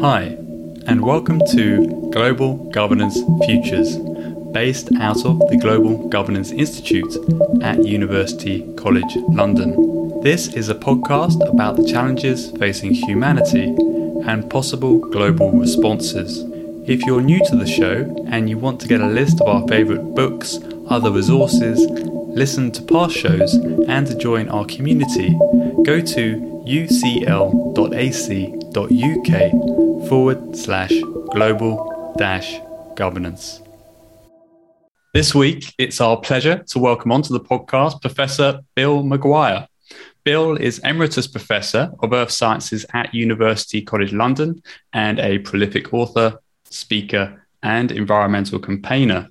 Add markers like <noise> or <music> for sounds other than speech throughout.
Hi, and welcome to Global Governance Futures, based out of the Global Governance Institute at University College London. This is a podcast about the challenges facing humanity and possible global responses. If you're new to the show and you want to get a list of our favourite books, other resources, listen to past shows, and to join our community, go to ucl.ac.uk forward slash global dash governance. This week, it's our pleasure to welcome onto the podcast Professor Bill McGuire. Bill is Emeritus Professor of Earth Sciences at University College London and a prolific author, speaker, and environmental campaigner.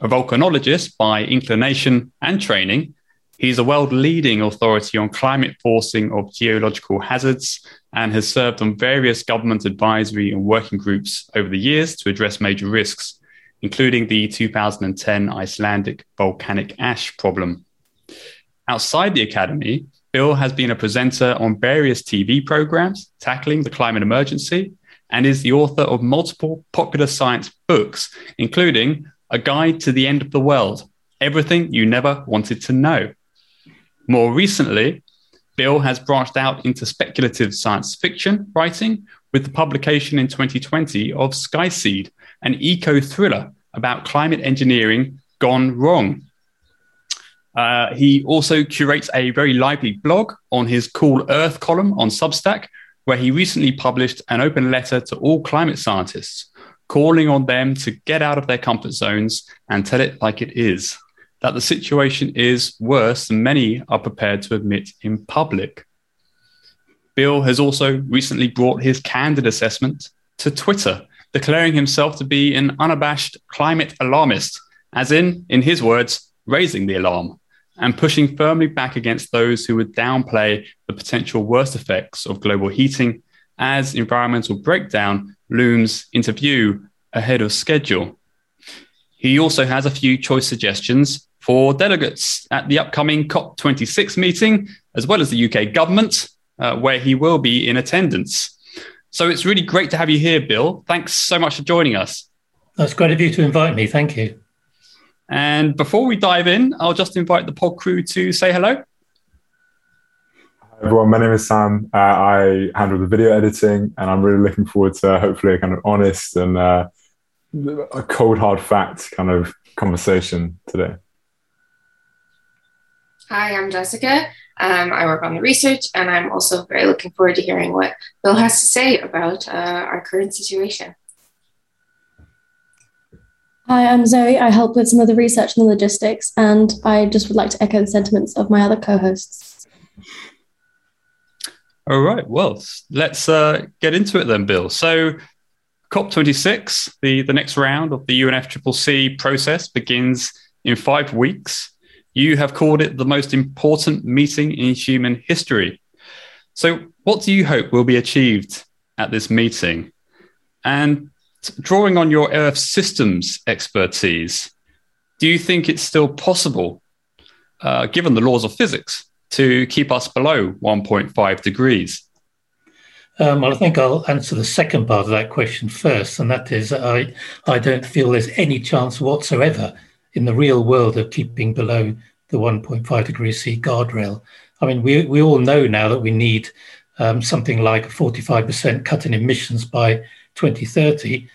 A volcanologist by inclination and training, he's a world leading authority on climate forcing of geological hazards and has served on various government advisory and working groups over the years to address major risks, including the 2010 Icelandic volcanic ash problem. Outside the Academy, Bill has been a presenter on various TV programs tackling the climate emergency and is the author of multiple popular science books, including A Guide to the End of the World Everything You Never Wanted to Know. More recently, Bill has branched out into speculative science fiction writing with the publication in 2020 of Skyseed, an eco thriller about climate engineering gone wrong. Uh, he also curates a very lively blog on his Cool Earth column on Substack, where he recently published an open letter to all climate scientists, calling on them to get out of their comfort zones and tell it like it is that the situation is worse than many are prepared to admit in public. Bill has also recently brought his candid assessment to Twitter, declaring himself to be an unabashed climate alarmist, as in, in his words, raising the alarm and pushing firmly back against those who would downplay the potential worst effects of global heating as environmental breakdown looms into view ahead of schedule. He also has a few choice suggestions for delegates at the upcoming COP26 meeting, as well as the UK government, uh, where he will be in attendance. So it's really great to have you here, Bill. Thanks so much for joining us. That's great of you to invite me. Thank you. And before we dive in, I'll just invite the pod crew to say hello. Hi everyone, my name is Sam. Uh, I handle the video editing, and I'm really looking forward to hopefully a kind of honest and uh, a cold hard fact kind of conversation today. Hi, I'm Jessica. Um, I work on the research, and I'm also very looking forward to hearing what Bill has to say about uh, our current situation. Hi, I'm Zoe. I help with some of the research and the logistics, and I just would like to echo the sentiments of my other co hosts. All right. Well, let's uh, get into it then, Bill. So, COP26, the, the next round of the UNFCCC process, begins in five weeks. You have called it the most important meeting in human history. So, what do you hope will be achieved at this meeting? And drawing on your Earth systems expertise, do you think it's still possible, uh, given the laws of physics, to keep us below 1.5 degrees? Um, well, I think I'll answer the second part of that question first, and that is I, I don't feel there's any chance whatsoever in the real world of keeping below the 1.5 degrees C guardrail. I mean, we, we all know now that we need um, something like a 45% cut in emissions by 2030.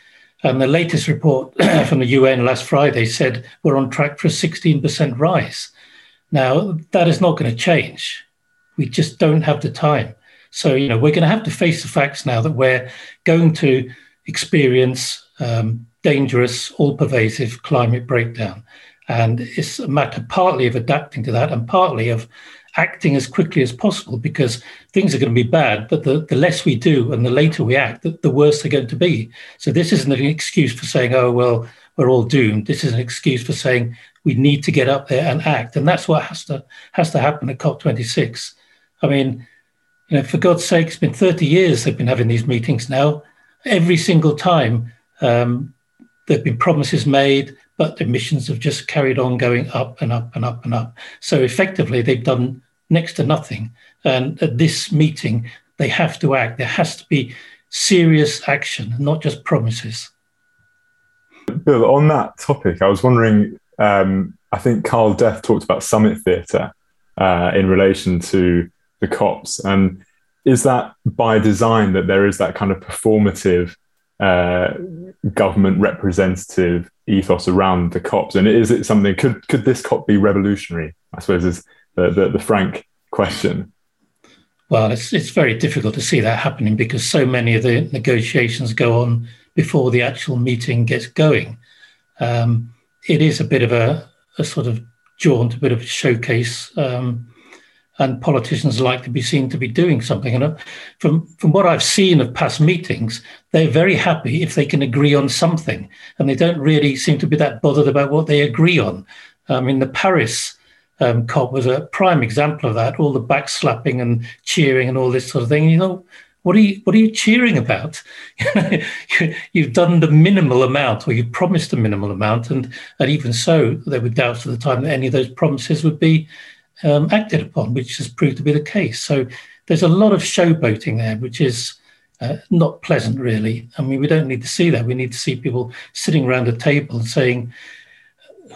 And the latest report <clears throat> from the UN last Friday said we're on track for a 16% rise. Now, that is not going to change. We just don't have the time. So, you know, we're going to have to face the facts now that we're going to experience um, dangerous, all pervasive climate breakdown. And it's a matter partly of adapting to that and partly of acting as quickly as possible because things are going to be bad, but the, the less we do and the later we act, the, the worse they're going to be. So this isn't an excuse for saying, oh, well, we're all doomed. This is an excuse for saying we need to get up there and act. And that's what has to has to happen at COP26. I mean, you know, for God's sake, it's been 30 years they've been having these meetings now. Every single time um, there have been promises made, but the emissions have just carried on going up and up and up and up. So effectively, they've done next to nothing. And at this meeting, they have to act. There has to be serious action, not just promises. Bill, on that topic, I was wondering. Um, I think Carl Death talked about summit theatre uh, in relation to the COPs, and is that by design that there is that kind of performative uh, government representative ethos around the COPs? And is it something? Could could this COP be revolutionary? I suppose is the, the, the frank question. Well, it's it's very difficult to see that happening because so many of the negotiations go on before the actual meeting gets going. Um, it is a bit of a, a, sort of jaunt, a bit of a showcase, um, and politicians like to be seen to be doing something. And uh, from from what I've seen of past meetings, they're very happy if they can agree on something, and they don't really seem to be that bothered about what they agree on. I mean, the Paris um, COP was a prime example of that. All the backslapping and cheering and all this sort of thing. You know, what are you what are you cheering about? <laughs> you've done the minimal amount, or you've promised a minimal amount, and and even so, there were doubts at the time that any of those promises would be um, acted upon, which has proved to be the case. So there's a lot of showboating there, which is uh, not pleasant, really. I mean, we don't need to see that. We need to see people sitting around a table and saying,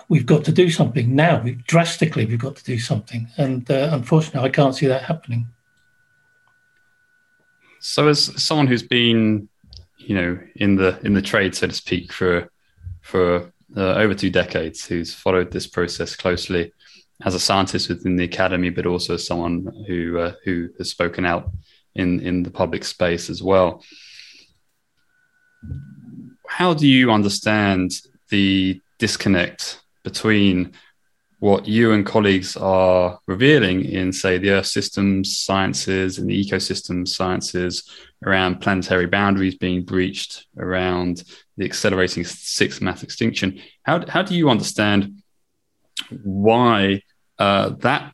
we've got to do something now. We drastically, we've got to do something, and uh, unfortunately, I can't see that happening. So, as someone who's been, you know, in the in the trade, so to speak, for for uh, over two decades, who's followed this process closely as a scientist within the academy, but also someone who uh, who has spoken out in in the public space as well. How do you understand the disconnect between what you and colleagues are revealing in, say, the Earth systems sciences and the ecosystem sciences around planetary boundaries being breached, around the accelerating sixth mass extinction. How, how do you understand why uh, that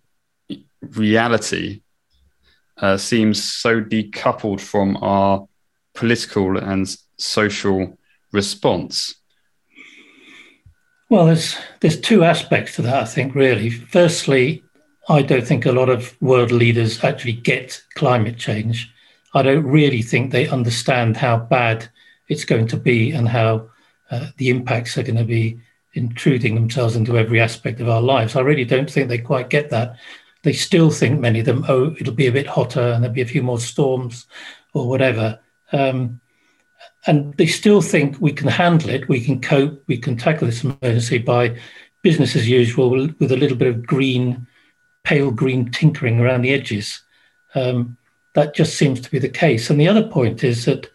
reality uh, seems so decoupled from our political and social response? Well, there's there's two aspects to that. I think really. Firstly, I don't think a lot of world leaders actually get climate change. I don't really think they understand how bad it's going to be and how uh, the impacts are going to be intruding themselves into every aspect of our lives. I really don't think they quite get that. They still think many of them, oh, it'll be a bit hotter and there'll be a few more storms or whatever. Um, and they still think we can handle it, we can cope, we can tackle this emergency by business as usual with a little bit of green, pale green tinkering around the edges. Um, that just seems to be the case. And the other point is that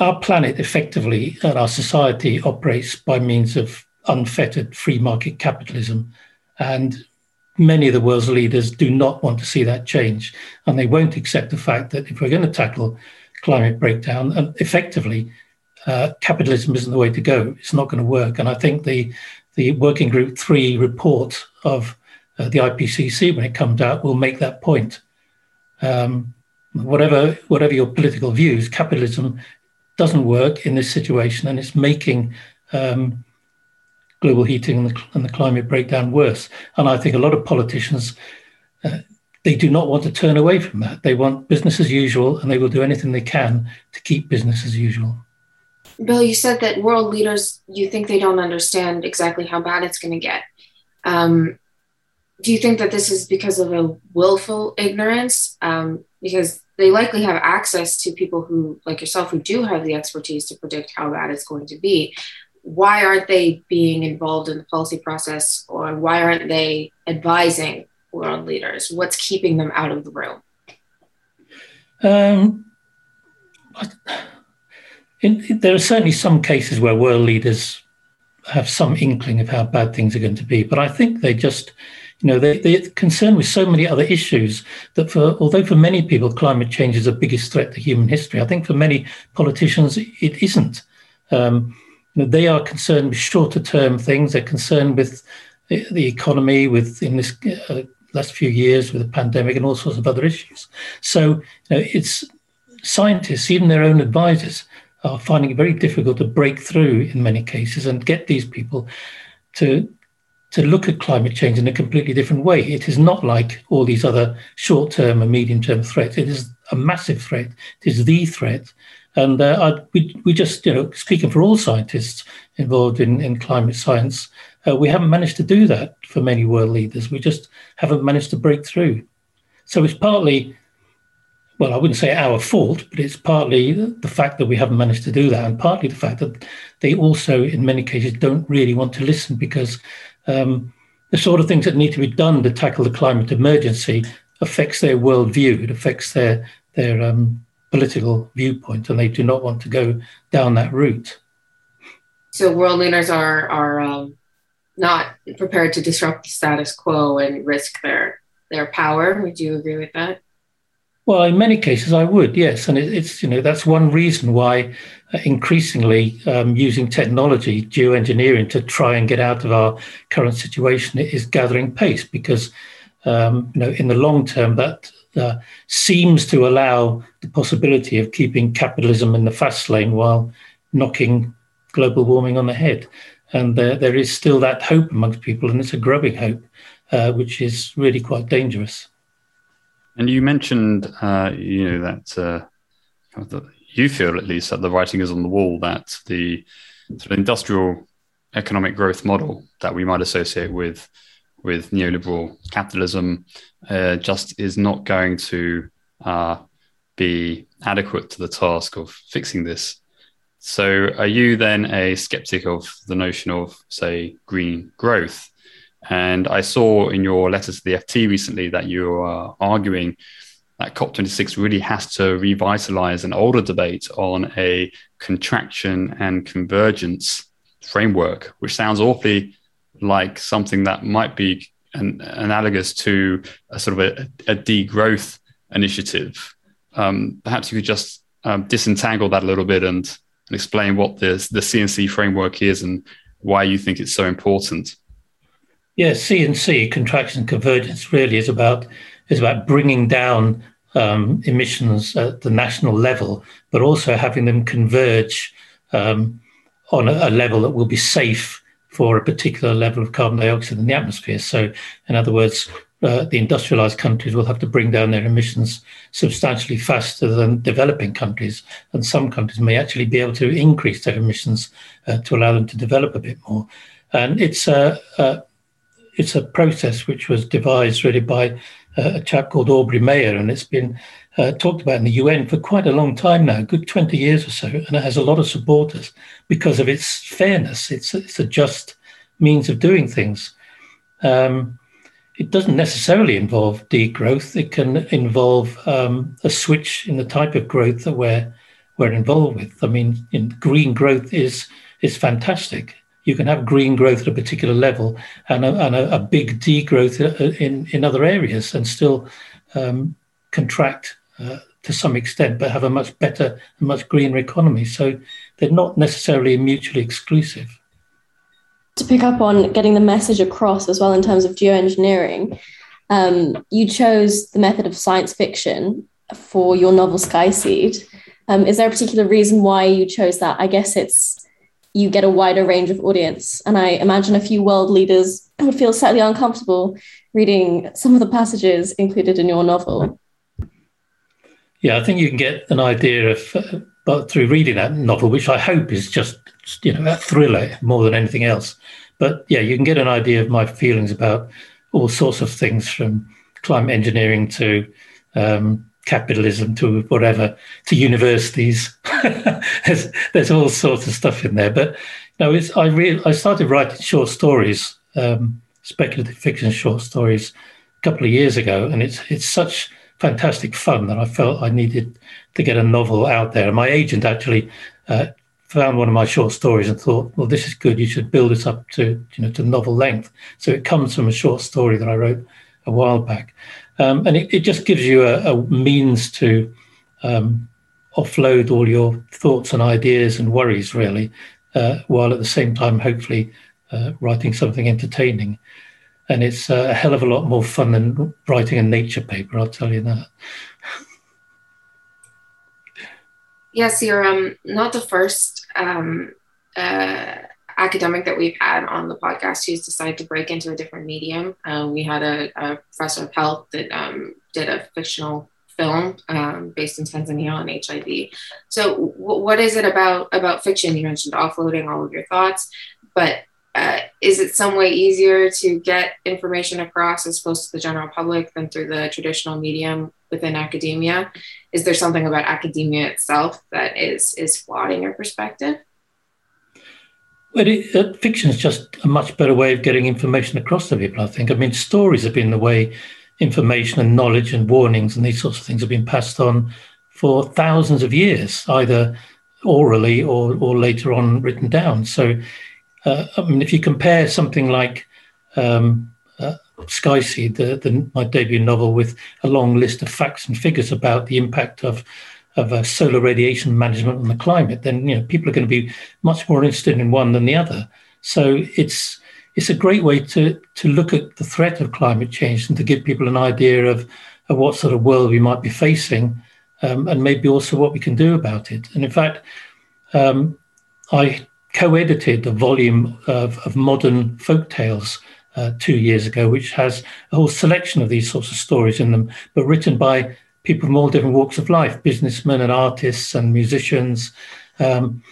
our planet effectively and our society operates by means of unfettered free market capitalism. And many of the world's leaders do not want to see that change. And they won't accept the fact that if we're going to tackle climate breakdown. And effectively, uh, capitalism isn't the way to go. It's not going to work. And I think the the Working Group Three report of uh, the IPCC, when it comes out, will make that point. Um, whatever whatever your political views, capitalism doesn't work in this situation, and it's making um, global heating and the, and the, climate breakdown worse. And I think a lot of politicians uh, they do not want to turn away from that. They want business as usual and they will do anything they can to keep business as usual. Bill, you said that world leaders, you think they don't understand exactly how bad it's going to get. Um, do you think that this is because of a willful ignorance? Um, because they likely have access to people who, like yourself, who do have the expertise to predict how bad it's going to be. Why aren't they being involved in the policy process, or why aren't they advising world leaders? What's keeping them out of the room? Um, in, there are certainly some cases where world leaders have some inkling of how bad things are going to be, but I think they just, you know, they, they're concerned with so many other issues that for, although for many people climate change is the biggest threat to human history, I think for many politicians it isn't. Um, you know, they are concerned with shorter term things. They're concerned with the, economy, with in this uh, last few years with the pandemic and all sorts of other issues. So you know, it's scientists, even their own advisors, are finding it very difficult to break through in many cases and get these people to to look at climate change in a completely different way. It is not like all these other short term and medium term threats. It is a massive threat. It is the threat. And uh, I, we, we just, you know, speaking for all scientists involved in, in climate science, uh, we haven't managed to do that for many world leaders. We just haven't managed to break through. So it's partly, well, I wouldn't say our fault, but it's partly the fact that we haven't managed to do that, and partly the fact that they also, in many cases, don't really want to listen because um, the sort of things that need to be done to tackle the climate emergency affects their worldview. It affects their their um, political viewpoint, and they do not want to go down that route. So world leaders are are um, not prepared to disrupt the status quo and risk their their power. Would you agree with that? Well, in many cases, I would. Yes, and it, it's you know that's one reason why increasingly um, using technology, geoengineering, to try and get out of our current situation is gathering pace because um, you know in the long term that uh, seems to allow the possibility of keeping capitalism in the fast lane while knocking global warming on the head. And there, there is still that hope amongst people, and it's a growing hope, uh, which is really quite dangerous. And you mentioned, uh, you know, that uh, the, you feel at least that the writing is on the wall that the sort of industrial economic growth model that we might associate with with neoliberal capitalism uh, just is not going to uh, be adequate to the task of fixing this. So, are you then a skeptic of the notion of, say, green growth? And I saw in your letter to the FT recently that you are arguing that COP26 really has to revitalize an older debate on a contraction and convergence framework, which sounds awfully like something that might be an, analogous to a sort of a, a degrowth initiative. Um, perhaps you could just um, disentangle that a little bit and, and explain what the, the C&C framework is and why you think it's so important. Yes, C&C contraction convergence really is about is about bringing down um, emissions at the national level, but also having them converge um, on a, a, level that will be safe for a particular level of carbon dioxide in the atmosphere. So, in other words, uh, the industrialized countries will have to bring down their emissions substantially faster than developing countries, and some countries may actually be able to increase their emissions uh, to allow them to develop a bit more. And it's a, a it's a process which was devised really by a chap called Aubrey Meyer, and it's been uh, talked about in the UN for quite a long time now, good 20 years or so, and it has a lot of supporters because of its fairness. It's, it's a just means of doing things. Um, it doesn't necessarily involve degrowth. It can involve um, a switch in the type of growth that we're we're involved with. I mean, green growth is is fantastic you can have green growth at a particular level and a, and a, a big degrowth in, in other areas and still um, contract uh, to some extent, but have a much better much greener economy. So they're not necessarily mutually exclusive. To pick up on getting the message across as well in terms of geoengineering, um, you chose the method of science fiction for your novel Skyseed. Um, is there a particular reason why you chose that? I guess it's you get a wider range of audience. And I imagine a few world leaders would feel slightly uncomfortable reading some of the passages included in your novel. Yeah, I think you can get an idea of, uh, but through reading that novel, which I hope is just, you know, a thriller more than anything else. But yeah, you can get an idea of my feelings about all sorts of things from climate engineering to um, capitalism to whatever to universities. <laughs> there's, there's all sorts of stuff in there. But no, it's I re- I started writing short stories, um, speculative fiction short stories, a couple of years ago, and it's it's such fantastic fun that I felt I needed to get a novel out there. And my agent actually. Uh, found one of my short stories and thought, well, this is good. You should build it up to, you know, to novel length. So it comes from a short story that I wrote a while back. Um, and it, it, just gives you a, a means to um, offload all your thoughts and ideas and worries, really, uh, while at the same time, hopefully, uh, writing something entertaining. And it's a hell of a lot more fun than writing a nature paper, I'll tell you that. Yes, you're um, not the first um, uh, academic that we've had on the podcast who's decided to break into a different medium. Um, we had a, a, professor of health that um, did a fictional film um, based in Tanzania on HIV. So, w- what is it about about fiction? You mentioned offloading all of your thoughts, but uh, is it some way easier to get information across as opposed to the general public than through the traditional medium within academia? Is there something about academia itself that is is flawed in your perspective? Well, it, uh, fiction is just a much better way of getting information across to people. I think. I mean, stories have been the way information and knowledge and warnings and these sorts of things have been passed on for thousands of years, either orally or or later on written down. So uh, I mean, if you compare something like um, uh, Skyseed, the, the, my debut novel, with a long list of facts and figures about the impact of of uh, solar radiation management and the climate, then you know people are going to be much more interested in one than the other. So it's it's a great way to to look at the threat of climate change and to give people an idea of, of what sort of world we might be facing, um, and maybe also what we can do about it. And in fact, um, I co-edited a volume of, of modern folk tales uh, two years ago, which has a whole selection of these sorts of stories in them, but written by people from all different walks of life, businessmen and artists and musicians, um,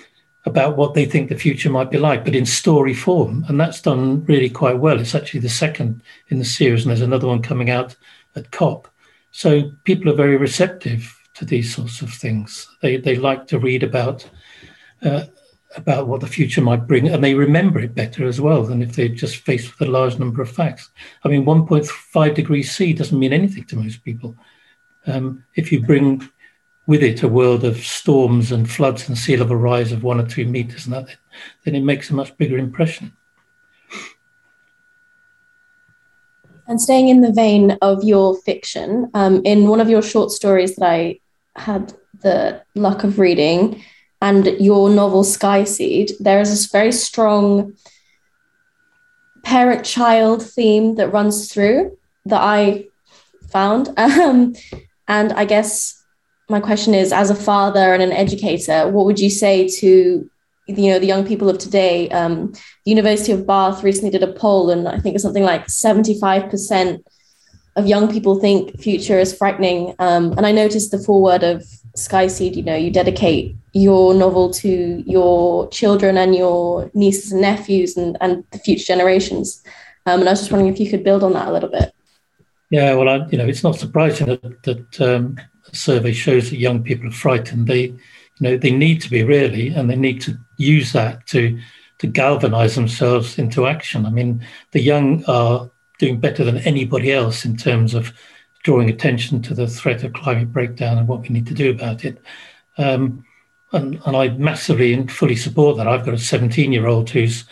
about what they think the future might be like, but in story form. And that's done really quite well. It's actually the second in the series, and there's another one coming out at COP. So people are very receptive to these sorts of things. They, they like to read about uh, about what the future might bring, and they remember it better as well than if they're just faced with a large number of facts. I mean, 1.5 degrees C doesn't mean anything to most people. Um, if you bring with it a world of storms and floods and sea level rise of one or two meters, and that, then it makes a much bigger impression. And staying in the vein of your fiction, um, in one of your short stories that I had the luck of reading, and your novel Skyseed, there is this very strong parent child theme that runs through that I found. <laughs> Um, and I guess my question is as a father and an educator, what would you say to you know the young people of today um, the university of bath recently did a poll and i think it's something like 75% of young people think future is frightening um, and i noticed the foreword of Skyseed, you know, you dedicate your novel to your children and your nieces and nephews and, and the future generations. Um, and I was just wondering if you could build on that a little bit. Yeah, well, I, you know, it's not surprising that, that um, a survey shows that young people are frightened. They, you know, they need to be really, and they need to use that to to galvanize themselves into action. I mean, the young are doing better than anybody else in terms of drawing attention to the threat of climate breakdown and what we need to do about it. Um, and, and, I massively and fully support that. I've got a 17 year old who's,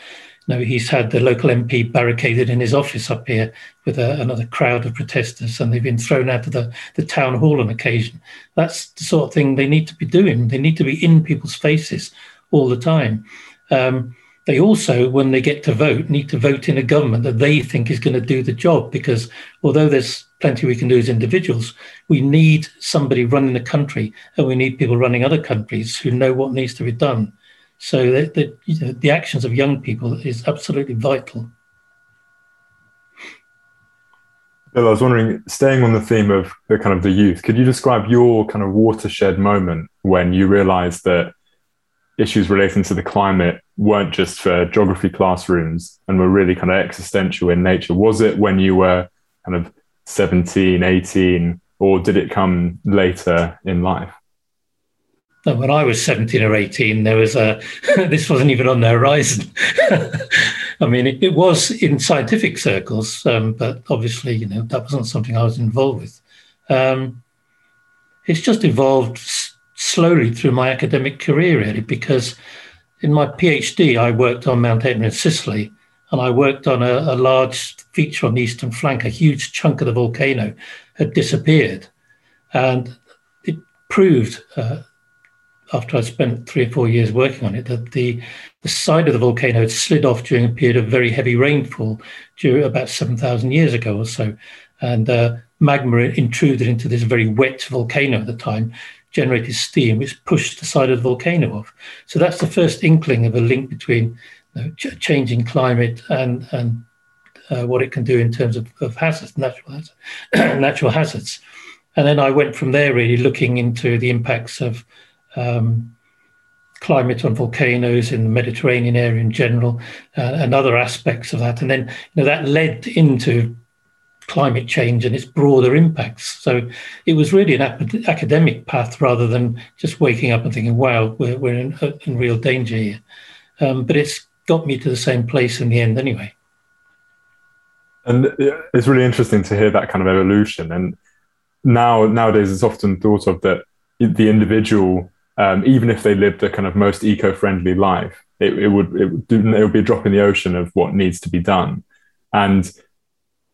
know, he's had the local MP barricaded in his office up here with a, another crowd of protesters, and they've been thrown out of the, the town hall on occasion. That's the sort of thing they need to be doing. They need to be in people's faces all the time. Um, they also, when they get to vote, need to vote in a government that they think is going to do the job. Because although there's plenty we can do as individuals, we need somebody running the country, and we need people running other countries who know what needs to be done. So the, the, the actions of young people is absolutely vital. Bill, I was wondering, staying on the theme of the kind of the youth, could you describe your kind of watershed moment when you realised that issues relating to the climate weren't just for geography classrooms and were really kind of existential in nature. Was it when you were kind of 17, 18, or did it come later in life? When I was 17 or 18, there was a, <laughs> this wasn't even on the horizon. <laughs> I mean, it, it, was in scientific circles, um, but obviously, you know, that wasn't something I was involved with. Um, it's just evolved slowly through my academic career, really, because in my PhD, I worked on Mount Etna in Sicily, and I worked on a, a large feature on the eastern flank. A huge chunk of the volcano had disappeared, and it proved. Uh, after I'd spent three or four years working on it, that the, the side of the volcano had slid off during a period of very heavy rainfall about 7,000 years ago or so. And uh, magma intruded into this very wet volcano at the time, generated steam, which pushed the side of the volcano off. So that's the first inkling of a link between you know, ch- changing climate and and uh, what it can do in terms of, of hazards, natural hazards, <clears throat> natural hazards. And then I went from there really looking into the impacts of um, climate on volcanoes in the Mediterranean area in general, uh, and other aspects of that. And then you know, that led into climate change and its broader impacts. So it was really an ap- academic path rather than just waking up and thinking, wow, we're, we're in, in real danger here. Um, but it's got me to the same place in the end anyway. And it's really interesting to hear that kind of evolution. And now nowadays, it's often thought of that the individual, um, even if they lived a kind of most eco-friendly life, it, it would it would, do, it would be a drop in the ocean of what needs to be done. And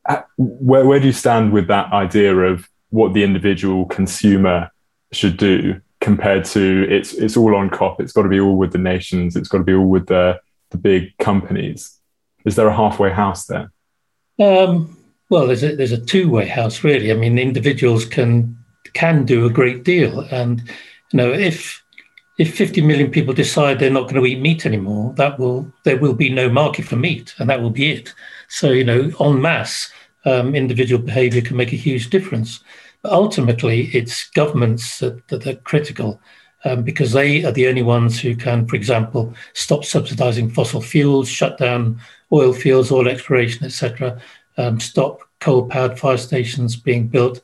uh, where where do you stand with that idea of what the individual consumer should do compared to it's it's all on COP, it's got to be all with the nations, it's got to be all with the the big companies. Is there a halfway house there? Um, well, there's a there's a two way house really. I mean, individuals can can do a great deal, and you know if if 50 million people decide they're not going to eat meat anymore, that will there will be no market for meat, and that will be it. So you know, en masse, um, individual behaviour can make a huge difference. But ultimately, it's governments that, that are critical. Um, because they are the only ones who can, for example, stop subsidizing fossil fuels, shut down oil fields, oil exploration, etc., um, stop coal powered fire stations being built,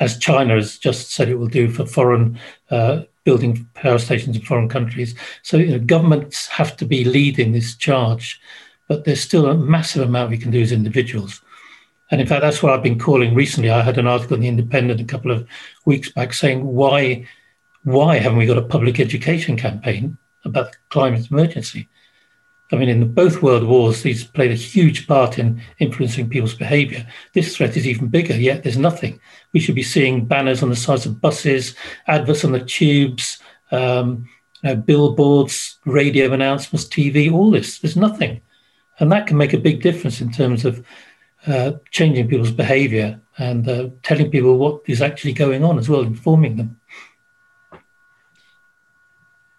as China has just said it will do for foreign uh, building power stations in foreign countries. So you know, governments have to be leading this charge, but there's still a massive amount we can do as individuals. And in fact, that's what I've been calling recently. I had an article in the Independent a couple of weeks back saying why why haven't we got a public education campaign about the climate emergency? I mean, in both world wars, these played a huge part in influencing people's behavior. This threat is even bigger, yet there's nothing. We should be seeing banners on the sides of buses, adverts on the tubes, um, you know, billboards, radio announcements, TV, all this. There's nothing. And that can make a big difference in terms of uh, changing people's behavior and uh, telling people what is actually going on as well, informing them.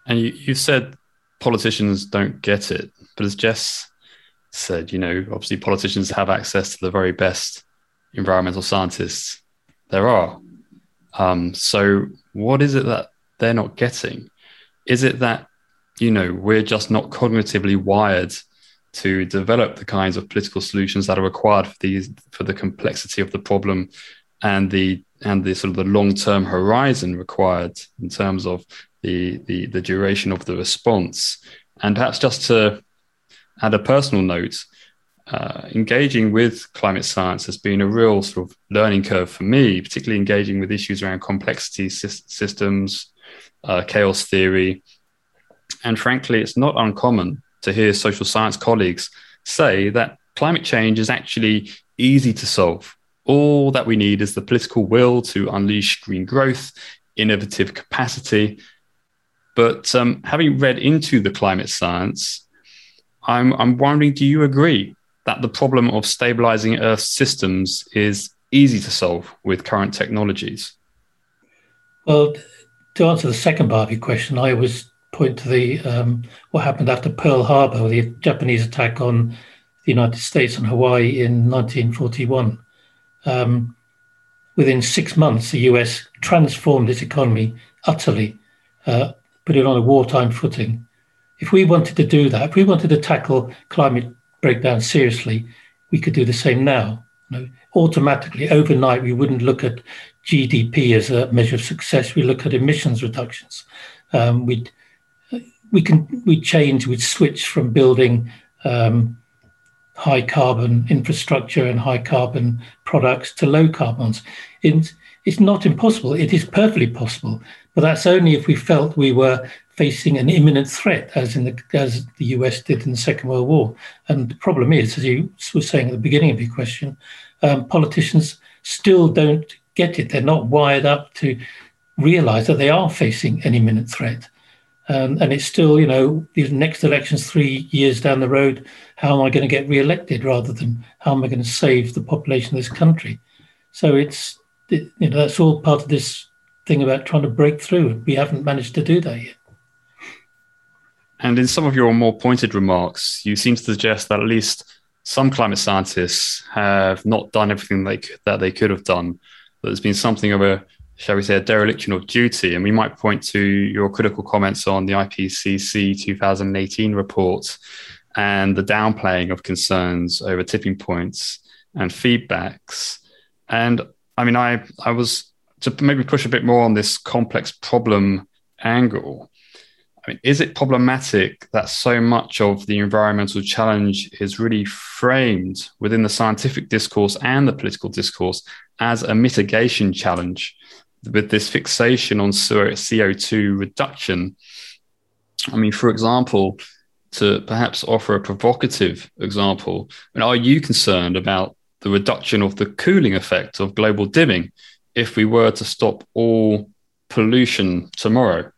And you, you said politicians don't get it. But as Jess said, you know, obviously politicians have access to the very best environmental scientists there are. Um, so what is it that they're not getting? Is it that, you know, we're just not cognitively wired to develop the kinds of political solutions that are required for these for the complexity of the problem and the and the sort of the long-term horizon required in terms of the, the the duration of the response and perhaps just to add a personal note, uh, engaging with climate science has been a real sort of learning curve for me, particularly engaging with issues around complexity sy- systems, uh, chaos theory. And frankly, it's not uncommon to hear social science colleagues say that climate change is actually easy to solve. All that we need is the political will to unleash green growth, innovative capacity. But um, having read into the climate science, I'm, I'm wondering do you agree that the problem of stabilizing Earth's systems is easy to solve with current technologies? Well, to answer the second part of your question, I always point to the um, what happened after Pearl Harbor, the Japanese attack on the United States and Hawaii in 1941. Um, within six months, the US transformed its economy utterly, uh, put it on a wartime footing, if we wanted to do that, if we wanted to tackle climate breakdown seriously, we could do the same now. You know, automatically, overnight, we wouldn't look at GDP as a measure of success. We look at emissions reductions. Um, we'd we can we change, we'd switch from building um, high carbon infrastructure and high carbon products to low carbons. It's, it's not impossible. It is perfectly possible, but that's only if we felt we were facing an imminent threat, as in the as the US did in the Second World War. And the problem is, as you were saying at the beginning of your question, um, politicians still don't get it. They're not wired up to realize that they are facing an imminent threat. Um, and it's still, you know, these next elections three years down the road, how am I going to get re-elected rather than how am I going to save the population of this country? So it's, you know, that's all part of this thing about trying to break through. We haven't managed to do that yet. And in some of your more pointed remarks, you seem to suggest that at least some climate scientists have not done everything they that they could have done. There's been something of a, shall we say, a dereliction of duty. And we might point to your critical comments on the IPCC 2018 report and the downplaying of concerns over tipping points and feedbacks. And I mean, I, I was to maybe push a bit more on this complex problem angle. I mean, is it problematic that so much of the environmental challenge is really framed within the scientific discourse and the political discourse as a mitigation challenge with this fixation on CO2 reduction? I mean, for example, to perhaps offer a provocative example, I mean, are you concerned about the reduction of the cooling effect of global dimming if we were to stop all pollution tomorrow?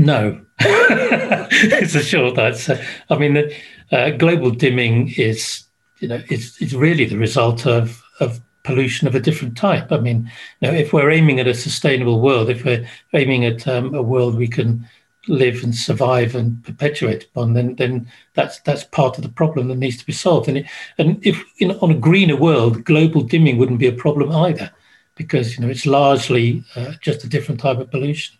No, <laughs> it's a short answer. I mean, uh, global dimming is, you know, it's, it's really the result of, of pollution of a different type. I mean, you know, if we're aiming at a sustainable world, if we're aiming at um, a world we can live and survive and perpetuate upon, then then that's that's part of the problem that needs to be solved. And it, and if on a greener world, global dimming wouldn't be a problem either, because you know it's largely uh, just a different type of pollution.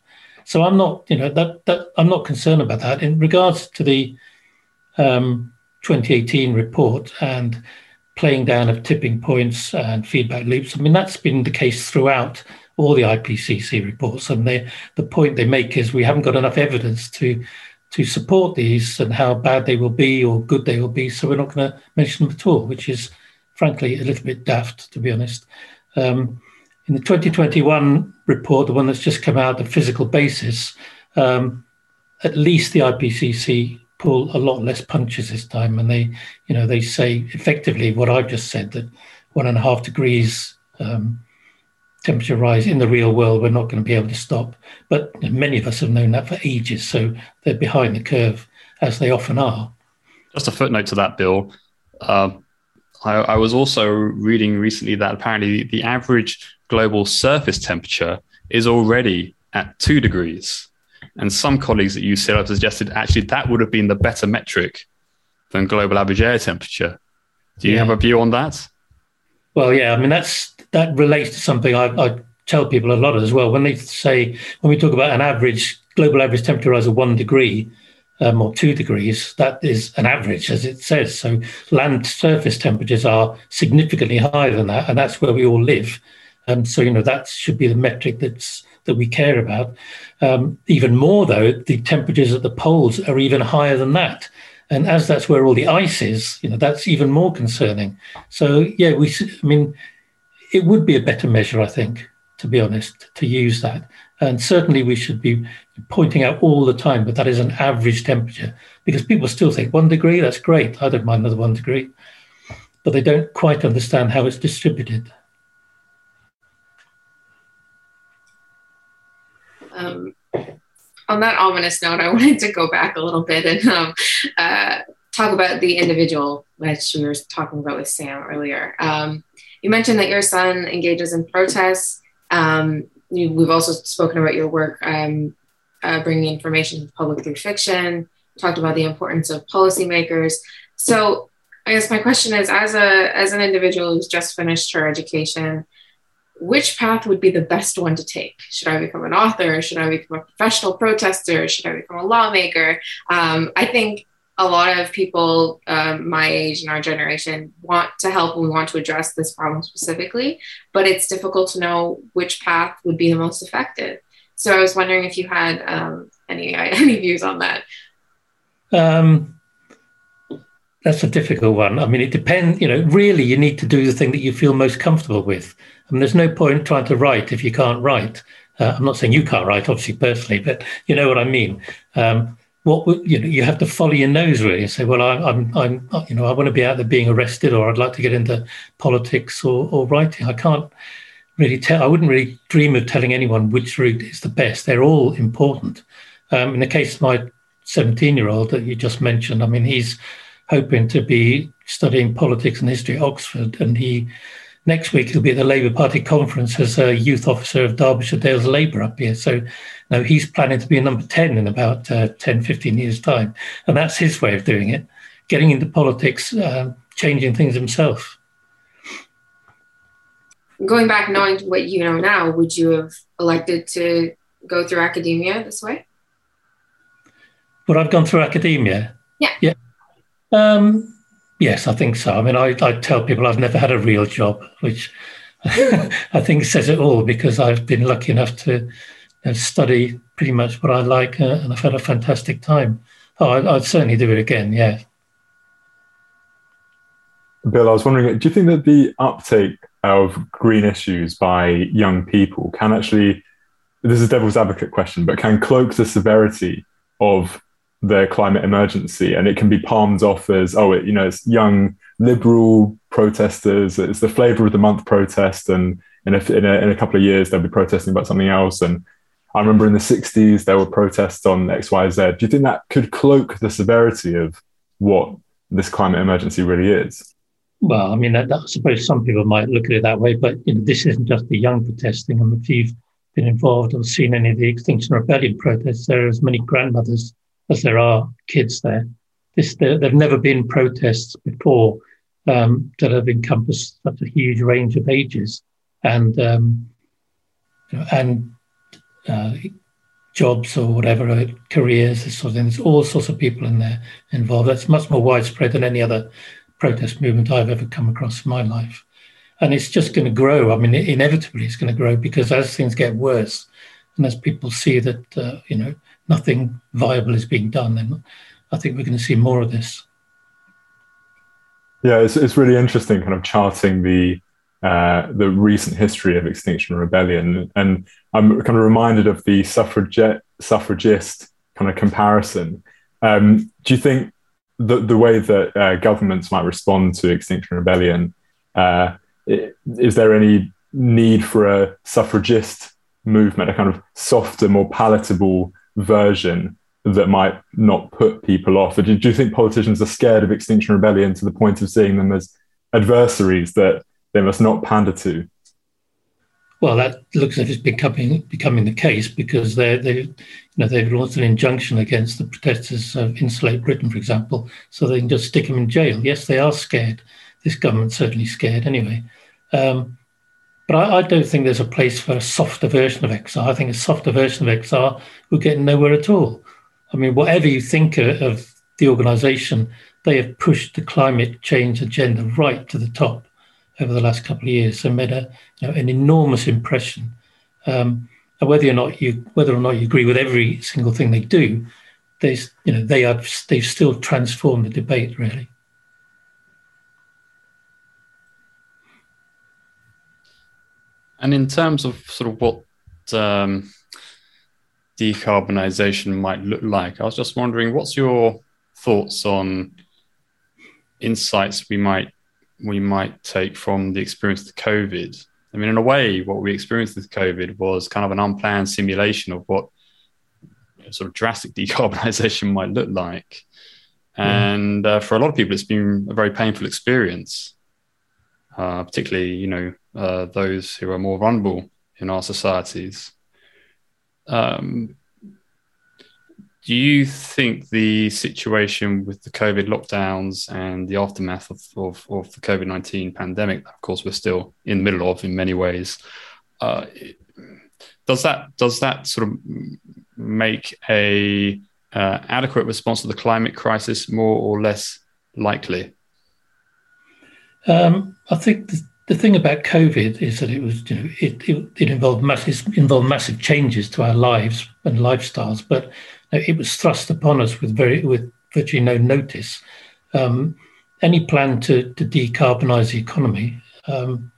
So I'm not, you know, that that I'm not concerned about that. In regards to the um, 2018 report and playing down of tipping points and feedback loops, I mean that's been the case throughout all the IPCC reports. And the point they make is we haven't got enough evidence to to support these and how bad they will be or good they will be. So we're not going to mention them at all, which is frankly a little bit daft, to be honest. Um, in the 2021 report, the one that's just come out, the physical basis, um, at least the IPCC pull a lot less punches this time, and they, you know, they say effectively what I've just said that one and a half degrees um, temperature rise in the real world, we're not going to be able to stop. But many of us have known that for ages, so they're behind the curve, as they often are. Just a footnote to that, Bill. Uh, I, I, was also reading recently that apparently the average global surface temperature is already at two degrees. And some colleagues at UCL have suggested actually that would have been the better metric than global average air temperature. Do you yeah. have a view on that? Well, yeah, I mean that's that relates to something I, I, tell people a lot as well. When they say when we talk about an average global average temperature rise of one degree um, or two degrees, that is an average, as it says. So land surface temperatures are significantly higher than that, and that's where we all live. And so you know that should be the metric that's that we care about. Um, even more though, the temperatures at the poles are even higher than that. And as that's where all the ice is, you know, that's even more concerning. So yeah, we, I mean, it would be a better measure, I think, to be honest, to use that. And certainly we should be pointing out all the time, but that is an average temperature because people still think one degree, that's great. I don't mind another one degree. But they don't quite understand how it's distributed. Um, on that ominous note, I <laughs> wanted to go back a little bit and um, uh, talk about the individual, which we were talking about with Sam earlier. Um, you mentioned that your son engages in protests. Um, you, we've also spoken about your work um, uh, bringing information to the public through fiction. Talked about the importance of policymakers. So, I guess my question is, as a as an individual who's just finished her education, which path would be the best one to take? Should I become an author? Should I become a professional protester? Should I become a lawmaker? Um, I think a lot of people um, my age and our generation want to help and we want to address this problem specifically, but it's difficult to know which path would be the most effective. So I was wondering if you had um, any <laughs> any views on that. Um, that's a difficult one. I mean, it depends. You know, really, you need to do the thing that you feel most comfortable with. I there's no point trying to write if you can't write. Uh, I'm not saying you can't write, obviously, personally, but you know what I mean. Um, what would you know? You have to follow your nose really and say, well, I'm, I'm, I'm, you know, I want to be out there being arrested, or I'd like to get into politics or, or writing. I can't really tell. I wouldn't really dream of telling anyone which route is the best. They're all important. Um, in the case of my 17 year old that you just mentioned, I mean, he's hoping to be studying politics and history at Oxford, and he next week he'll be at the Labour Party conference as a youth officer of Derbyshire Dales Labour up here. So now he's planning to be number 10 in about uh, 10, 15 years' time. And that's his way of doing it, getting into politics, uh, changing things himself. Going back, knowing what you know now, would you have elected to go through academia this way? Would I've gone through academia? Yeah. Yeah. Um, yes, I think so. I mean, I, I tell people I've never had a real job, which <laughs> I think says it all because I've been lucky enough to study pretty much what I like uh, and I've had a fantastic time. Oh, I, would certainly do it again, yeah. Bill, I was wondering, do you think that the uptake of green issues by young people can actually, this is devil's advocate question, but can cloak the severity of the climate emergency and it can be palmed off as oh it, you know it's young liberal protesters it's the flavor of the month protest and in a, in a, in a couple of years they'll be protesting about something else. And i remember in the 60s there were protests on xyz do you think that could cloak the severity of what this climate emergency really is? Well i mean I suppose some people might look at it that way but you know this isn't just the young protesting and if you've been involved or seen any of the extinction rebellion protests there are as many grandmothers as there are kids there. This, there have never been protests before um, that have encompassed such a huge range of ages and um, and uh, jobs or whatever uh, careers. This sort of thing. There's all sorts of people in there involved. That's much more widespread than any other protest movement I've ever come across in my life. And it's just going to grow. I mean, inevitably, it's going to grow because as things get worse, and as people see that uh, you know nothing viable is being done, then I think we're going to see more of this. Yeah, it's, it's really interesting, kind of charting the uh, the recent history of Extinction Rebellion, and I'm kind of reminded of the suffragette suffragist kind of comparison. Um, do you think the the way that uh, governments might respond to Extinction Rebellion uh, is there any need for a suffragist movement, a kind of softer, more palatable version that might not put people off? Or do, do you think politicians are scared of Extinction Rebellion to the point of seeing them as adversaries that they must not pander to? Well, that looks like it's becoming becoming the case because they they you know they've launched an injunction against the protesters of Insulate Britain, for example, so they can just stick them in jail. Yes, they are scared. This government's certainly scared anyway. Um, but I, I, don't think there's a place for a softer version of XR. I think a softer version of XR would get nowhere at all. I mean, whatever you think of the organisation, they have pushed the climate change agenda right to the top over the last couple of years and made a, you know, an enormous impression. Um, and whether or not you whether or not you agree with every single thing they do, they you know they have they've still transformed the debate really. And in terms of sort of what um, decarbonisation might look like, I was just wondering, what's your thoughts on insights we might we might take from the experience of COVID? I mean, in a way, what we experienced with COVID was kind of an unplanned simulation of what sort of drastic <laughs> decarbonisation might look like. And uh, for a lot of people, it's been a very painful experience, uh, particularly, you know, uh, those who are more vulnerable in our societies. Um, do you think the situation with the COVID lockdowns and the aftermath of, of, of the COVID 19 pandemic, of course, we're still in the middle of in many ways, uh, does that does that sort of make a uh, adequate response to the climate crisis more or less likely? Um, I think the, the thing about COVID is that it was, you know, it, it, it involved massive involved massive changes to our lives and lifestyles, but it was thrust upon us with very with virtually no notice. Um, any plan to to decarbonise the economy um,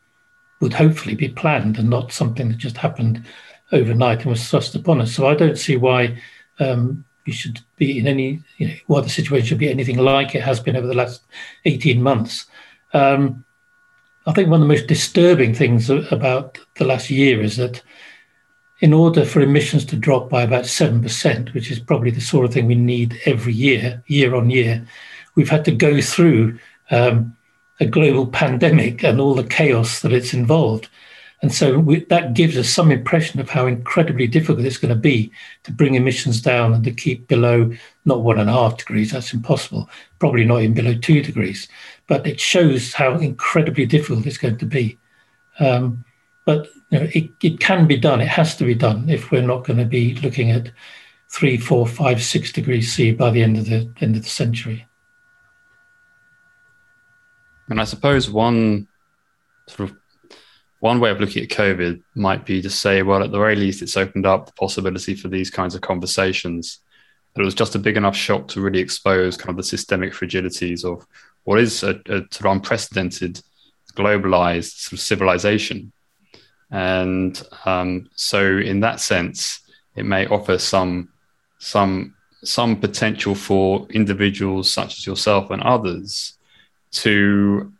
would hopefully be planned and not something that just happened overnight and was thrust upon us. So I don't see why um, we should be in any you know, why the situation should be anything like it has been over the last eighteen months. Um, I think one of the most disturbing things about the last year is that in order for emissions to drop by about 7%, which is probably the sort of thing we need every year, year on year, we've had to go through um, a global pandemic and all the chaos that it's involved. And so we, that gives us some impression of how incredibly difficult it's going to be to bring emissions down and to keep below not one and a half degrees. That's impossible. Probably not even below two degrees. But it shows how incredibly difficult it's going to be. Um, but you know, it, it can be done. It has to be done if we're not going to be looking at three, four, five, six degrees C by the end of the end of the century. And I suppose one sort of one way of looking at COVID might be to say, well, at the very least, it's opened up the possibility for these kinds of conversations. That it was just a big enough shock to really expose kind of the systemic fragilities of what is a, a sort of unprecedented, globalized sort of civilization. And um, so, in that sense, it may offer some some some potential for individuals such as yourself and others to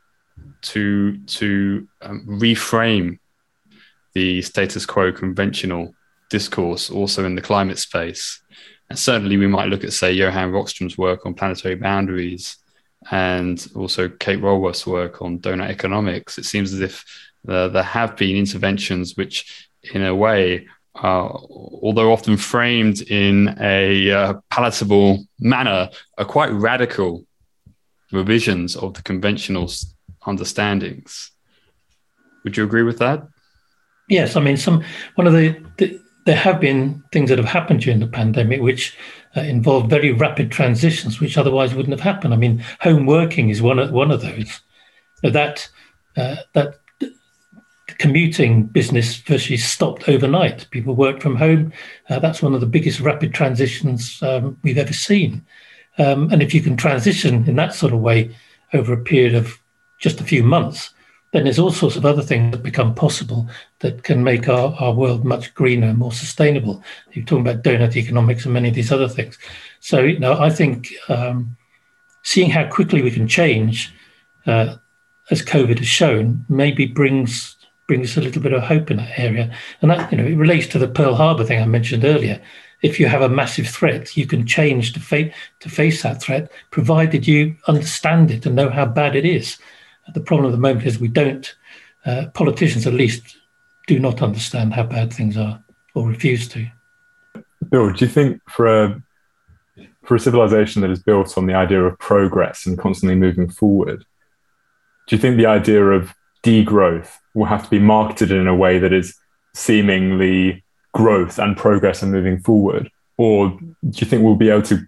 to to um, reframe the status quo conventional discourse also in the climate space. And certainly we might look at, say, Johan Rockström's work on planetary boundaries and also Kate Raworth's work on donut economics. It seems as if uh, there have been interventions which, in a way, uh, although often framed in a uh, palatable manner, are quite radical revisions of the conventional understandings. Would you agree with that? Yes, I mean, some one of the, the there have been things that have happened during the pandemic which uh, involved very rapid transitions, which otherwise wouldn't have happened. I mean, home working is one of one of those. That uh, that commuting business virtually stopped overnight. People worked from home. Uh, that's one of the biggest rapid transitions um, we've ever seen. Um, and if you can transition in that sort of way over a period of just a few months, then there's all sorts of other things that become possible that can make our, our world much greener more sustainable. You're talking about donut economics and many of these other things. So, you know, I think um, seeing how quickly we can change, uh, as COVID has shown, maybe brings brings a little bit of hope in that area. And that, you know, it relates to the Pearl Harbor thing I mentioned earlier if you have a massive threat, you can change to, fa- to face that threat, provided you understand it and know how bad it is. The problem at the moment is we don't, uh, politicians at least, do not understand how bad things are or refuse to. Bill, do you think for a for a civilization that is built on the idea of progress and constantly moving forward, do you think the idea of degrowth will have to be marketed in a way that is seemingly growth and progress and moving forward? Or do you think we'll be able to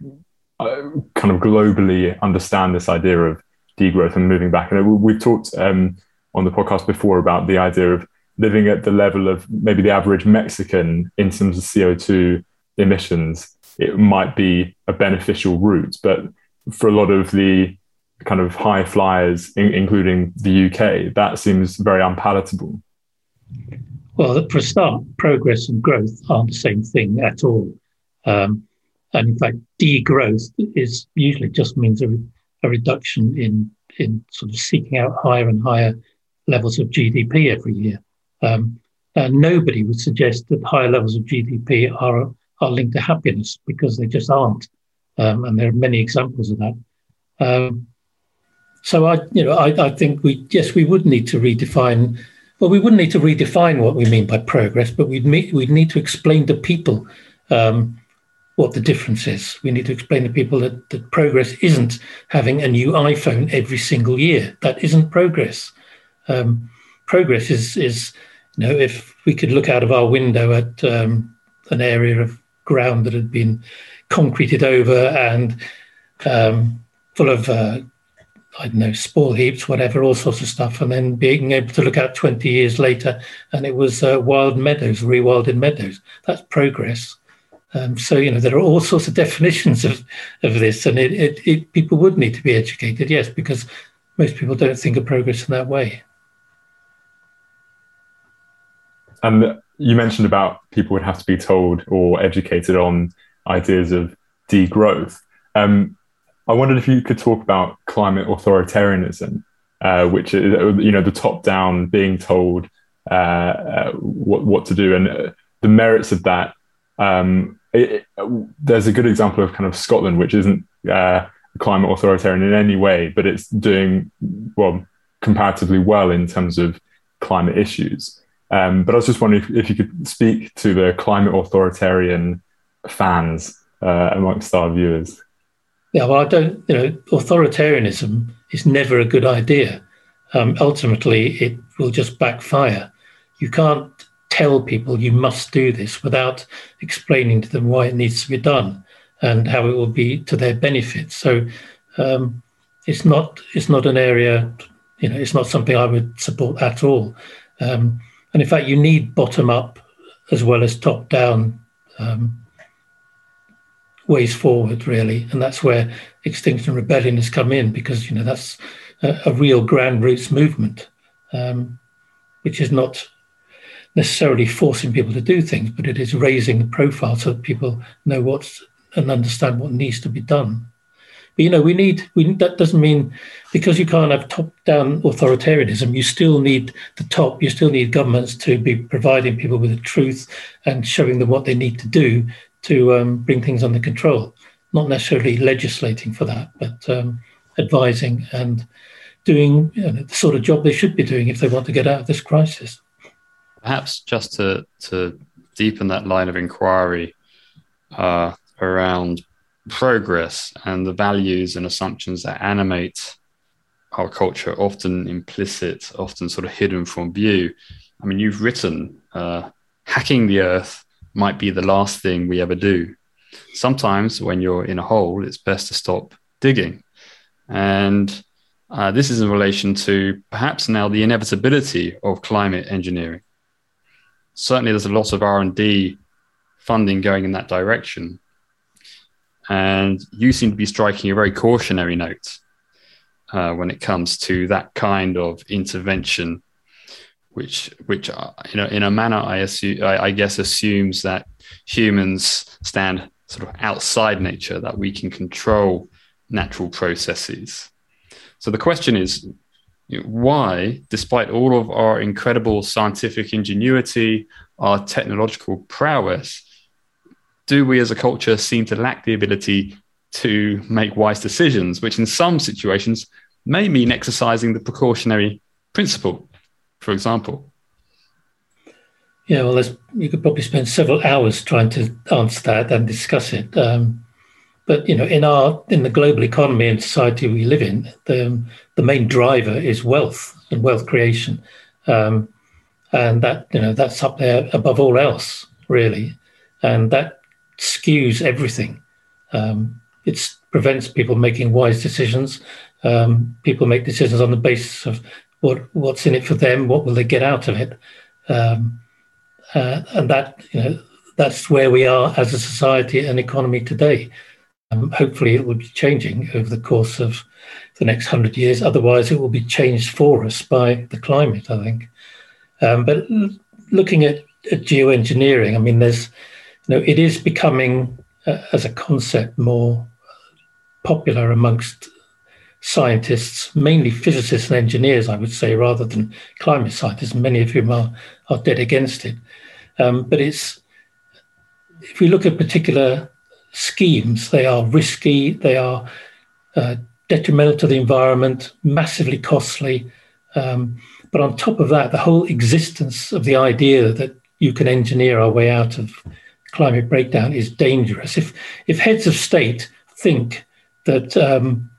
uh, kind of globally understand this idea of degrowth and moving back? And we've talked um, on the podcast before about the idea of living at the level of maybe the average Mexican in terms of CO2 emissions. It might be a beneficial route, but for a lot of the kind of high flyers, in, including the UK, that seems very unpalatable. Well, for a start, progress and growth aren't the same thing at all. Um, and in fact, degrowth is usually just means a, a reduction in in sort of seeking out higher and higher levels of GDP every year. Um, and nobody would suggest that higher levels of GDP are are linked to happiness because they just aren't. Um, and there are many examples of that. Um, so I, you know, I, I think we yes we would need to redefine well, we wouldn't need to redefine what we mean by progress, but we'd, meet, we'd need to explain to people um, what the difference is. We need to explain to people that, that progress isn't having a new iPhone every single year. That isn't progress. Um, progress is, is, you know, if we could look out of our window at um, an area of ground that had been concreted over and um, full of uh, I don't know, spore heaps, whatever, all sorts of stuff, and then being able to look out 20 years later and it was uh, wild meadows, rewilded meadows. That's progress. Um, so, you know, there are all sorts of definitions of, of this, and it, it, it, people would need to be educated, yes, because most people don't think of progress in that way. And you mentioned about people would have to be told or educated on ideas of degrowth. Um, I wondered if you could talk about climate authoritarianism, uh, which is you know the top down being told uh, uh, what what to do and uh, the merits of that. Um, it, it, there's a good example of kind of Scotland, which isn't uh, climate authoritarian in any way, but it's doing well comparatively well in terms of climate issues. Um, but I was just wondering if, if, you could speak to the climate authoritarian fans uh, amongst our viewers. Yeah, well, I don't, you know, authoritarianism is never a good idea. Um, ultimately, it will just backfire. You can't tell people you must do this without explaining to them why it needs to be done and how it will be to their benefit. So um, it's not it's not an area, you know, it's not something I would support at all. Um, and in fact, you need bottom up as well as top down um, ways forward, really. And that's where Extinction Rebellion has come in because, you know, that's a, a real grand roots movement, um, which is not necessarily forcing people to do things, but it is raising the profile so that people know what's and understand what needs to be done. But you know, we need we that doesn't mean because you can't have top-down authoritarianism, you still need the top, you still need governments to be providing people with the truth and showing them what they need to do to um, bring things under control. Not necessarily legislating for that, but um, advising and doing you know, the sort of job they should be doing if they want to get out of this crisis. Perhaps just to to deepen that line of inquiry uh, around progress and the values and assumptions that animate our culture, often implicit, often sort of hidden from view. I mean, you've written uh, hacking the earth might be the last thing we ever do. Sometimes when you're in a hole, it's best to stop digging. And uh, this is in relation to perhaps now the inevitability of climate engineering. Certainly, there's a lot of R&D funding going in that direction. And you seem to be striking a very cautionary note uh, when it comes to that kind of intervention, which, which uh, you know, in a manner, I, assume, I, I guess, assumes that humans stand sort of outside nature, that we can control natural processes. So the question is, you why, despite all of our incredible scientific ingenuity, our technological prowess, do we as a culture seem to lack the ability to make wise decisions, which in some situations may mean exercising the precautionary principle, for example? Yeah, well, you could probably spend several hours trying to answer that and discuss it. Um, but you know, in our in the global economy and society we live in, the the main driver is wealth and wealth creation, um, and that you know that's up there above all else, really, and that skews everything. Um, it prevents people making wise decisions. Um, people make decisions on the basis of what what's in it for them, what will they get out of it, um, uh, and that you know that's where we are as a society and economy today. Um, hopefully, it will be changing over the course of the next hundred years. Otherwise, it will be changed for us by the climate. I think. Um, but looking at, at geoengineering, I mean, there's you know, it is becoming uh, as a concept more popular amongst scientists, mainly physicists and engineers, I would say, rather than climate scientists, many of whom are, are dead against it. Um, but it's if we look at particular schemes, they are risky, they are uh, detrimental to the environment, massively costly. Um, but on top of that, the whole existence of the idea that you can engineer our way out of climate breakdown is dangerous. If if heads of state think that um,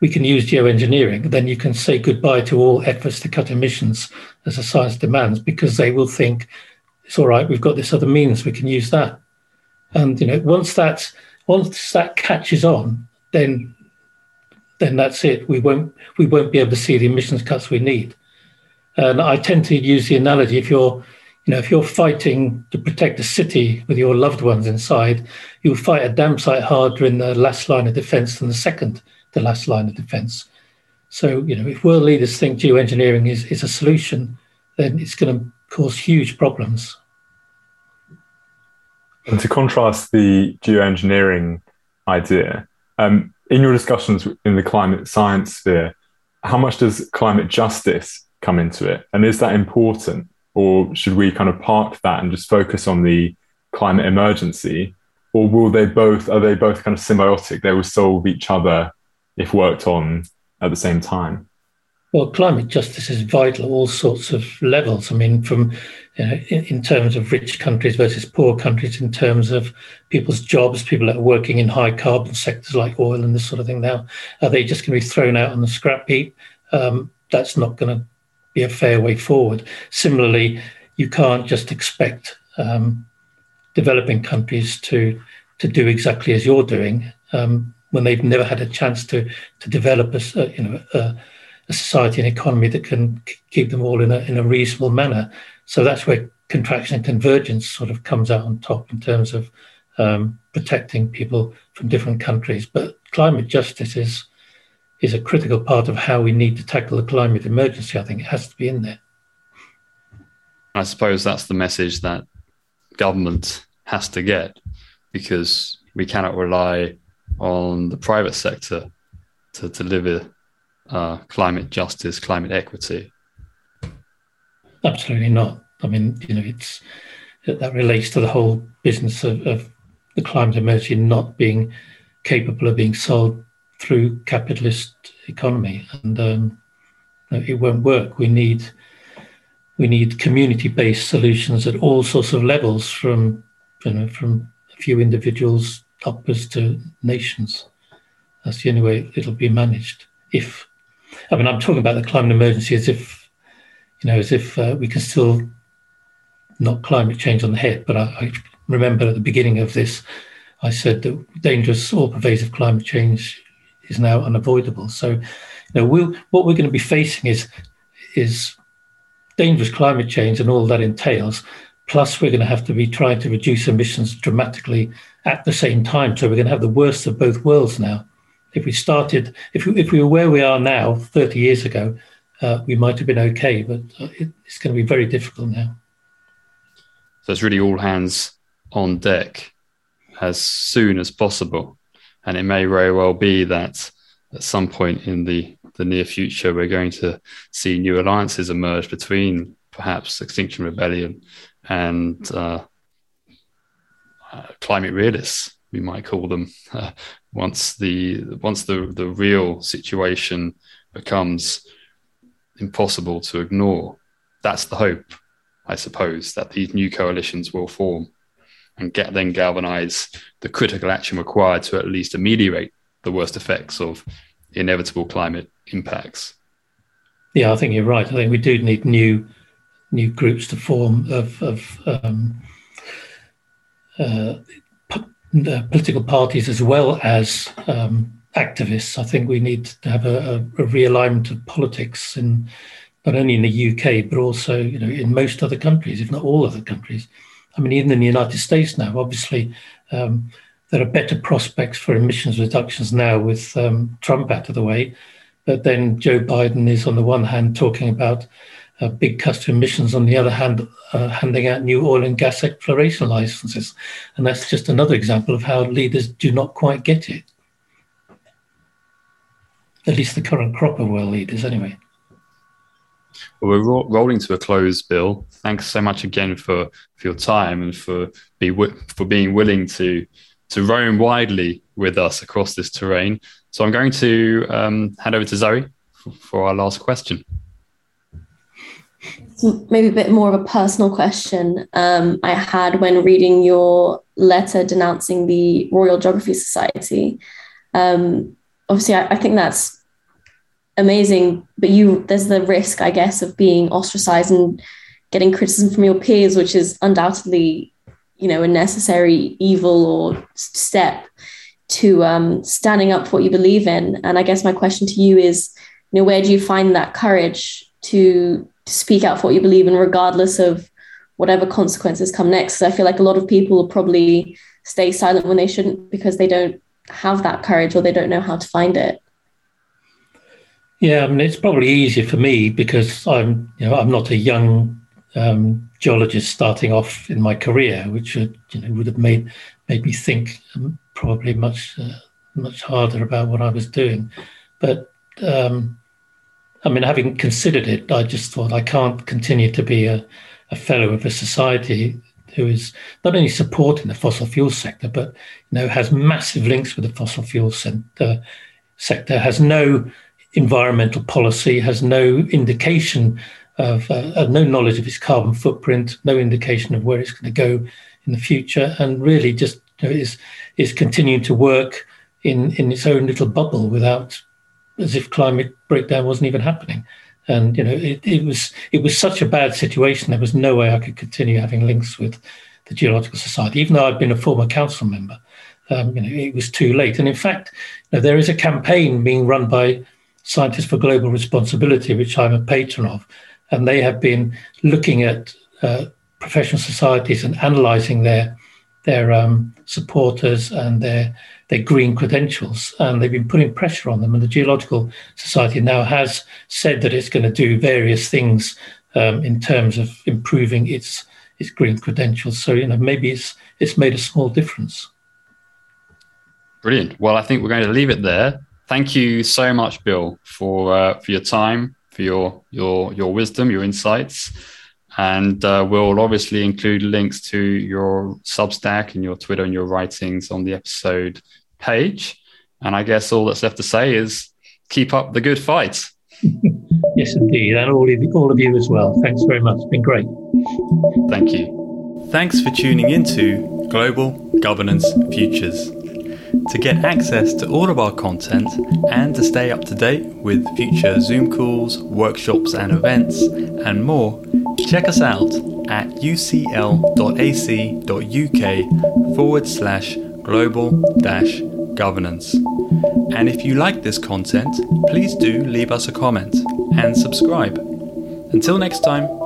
we can use geoengineering, then you can say goodbye to all efforts to cut emissions as the science demands, because they will think it's all right. We've got this other means. We can use that. And you know, once that once that catches on, then then that's it. We won't we won't be able to see the emissions cuts we need. And I tend to use the analogy: if you're you know, if you're fighting to protect a city with your loved ones inside, you'll fight a damn sight harder in the last line of defense than the second the last line of defense. So, you know, if world leaders think geoengineering is, is a solution, then it's going to cause huge problems. And to contrast the geoengineering idea, um, in your discussions in the climate science sphere, how much does climate justice come into it? And is that important? Or should we kind of park that and just focus on the climate emergency? Or will they both, are they both kind of symbiotic? They will solve each other if worked on at the same time? Well, climate justice is vital at all sorts of levels. I mean, from you know, in, in, terms of rich countries versus poor countries, in terms of people's jobs, people that are working in high carbon sectors like oil and this sort of thing. Now, are they just going to be thrown out on the scrap heap? Um, that's not going to be a fair way forward. Similarly, you can't just expect um, developing countries to to do exactly as you're doing um, when they've never had a chance to to develop a you know a, a society and economy that can keep them all in a in a reasonable manner. So that's where contraction and convergence sort of comes out on top in terms of um, protecting people from different countries. But climate justice is is a critical part of how we need to tackle the climate emergency. I think it has to be in there. I suppose that's the message that government has to get because we cannot rely on the private sector to deliver uh, climate justice, climate equity. Absolutely not. I mean, you know, it's that relates to the whole business of, of the climate emergency not being capable of being solved through capitalist economy, and um, it won't work. We need we need community-based solutions at all sorts of levels, from you know, from a few individuals upwards to nations. That's the only way it'll be managed. If I mean, I'm talking about the climate emergency as if you know, as if uh, we can still knock climate change on the head. But I, I remember at the beginning of this, I said that dangerous or pervasive climate change is now unavoidable. So, you know, we'll, what we're going to be facing is is dangerous climate change and all that entails. Plus, we're going to have to be trying to reduce emissions dramatically at the same time. So we're going to have the worst of both worlds now. If we started, if we, if we were where we are now, 30 years ago, uh, we might have been okay, but uh, it, it's going to be very difficult now. So it's really all hands on deck as soon as possible. And it may very well be that at some point in the the near future, we're going to see new alliances emerge between perhaps Extinction Rebellion and uh, uh, climate realists, we might call them, <laughs> uh, once the once the the real situation becomes impossible to ignore. That's the hope, I suppose, that these new coalitions will form and get then galvanize the critical action required to at least ameliorate the worst effects of inevitable climate impacts. Yeah, I think you're right. I think we do need new new groups to form of, of um, uh, uh, political parties as well as um, activists. I think we need to have a, a, a, realignment of politics in not only in the UK but also you know in most other countries, if not all other countries. I mean, even in the United States now, obviously. Um, there are better prospects for emissions reductions now with um, Trump out of the way. But then Joe Biden is, on the one hand, talking about uh, big cuts to emissions, on the other hand, uh, handing out new oil and gas exploration licenses. And that's just another example of how leaders do not quite get it. At least the current crop of world leaders, anyway. Well, we're ro- rolling to a close, Bill. Thanks so much again for, for your time and for be for being willing to to roam widely with us across this terrain. So I'm going to um, hand over to Zoe for, for our last question. Maybe a bit more of a personal question um, I had when reading your letter denouncing the Royal Geography Society. Um, obviously, I, I think that's amazing, but you there's the risk, I guess, of being ostracized and getting criticism from your peers, which is undoubtedly you know a necessary evil or step to um, standing up for what you believe in and i guess my question to you is you know where do you find that courage to, to speak out for what you believe in regardless of whatever consequences come next i feel like a lot of people will probably stay silent when they shouldn't because they don't have that courage or they don't know how to find it yeah i mean it's probably easier for me because i'm you know i'm not a young um, geologist starting off in my career, which would, you know, would have made made me think um, probably much uh, much harder about what I was doing. But um, I mean, having considered it, I just thought I can't continue to be a, a fellow of a society who is not only supporting the fossil fuel sector, but you know has massive links with the fossil fuel sector, sector has no environmental policy, has no indication of uh, no knowledge of its carbon footprint, no indication of where it's going to go in the future, and really just you know, is is continuing to work in in its own little bubble without as if climate breakdown wasn't even happening. And you know, it, it was it was such a bad situation. There was no way I could continue having links with the Geological Society, even though I'd been a former council member. Um, you know, it was too late. And in fact, you know, there is a campaign being run by Scientists for Global Responsibility, which I'm a patron of, and they have been looking at uh, professional societies and analysing their their um, supporters and their their green credentials, and they've been putting pressure on them. And the Geological Society now has said that it's going to do various things um, in terms of improving its its green credentials. So you know maybe it's it's made a small difference. Brilliant. Well, I think we're going to leave it there. Thank you so much, Bill, for uh, for your time, for your your your wisdom, your insights. And uh, we'll obviously include links to your Substack and your Twitter and your writings on the episode page. And I guess all that's left to say is keep up the good fight. <laughs> yes, indeed. And all of, all of you as well. Thanks very much. It's been great. Thank you. Thanks for tuning into Global Governance Futures. To get access to all of our content and to stay up to date with future Zoom calls, workshops, and events, and more, check us out at ucl.ac.uk forward slash global dash governance. And if you like this content, please do leave us a comment and subscribe. Until next time.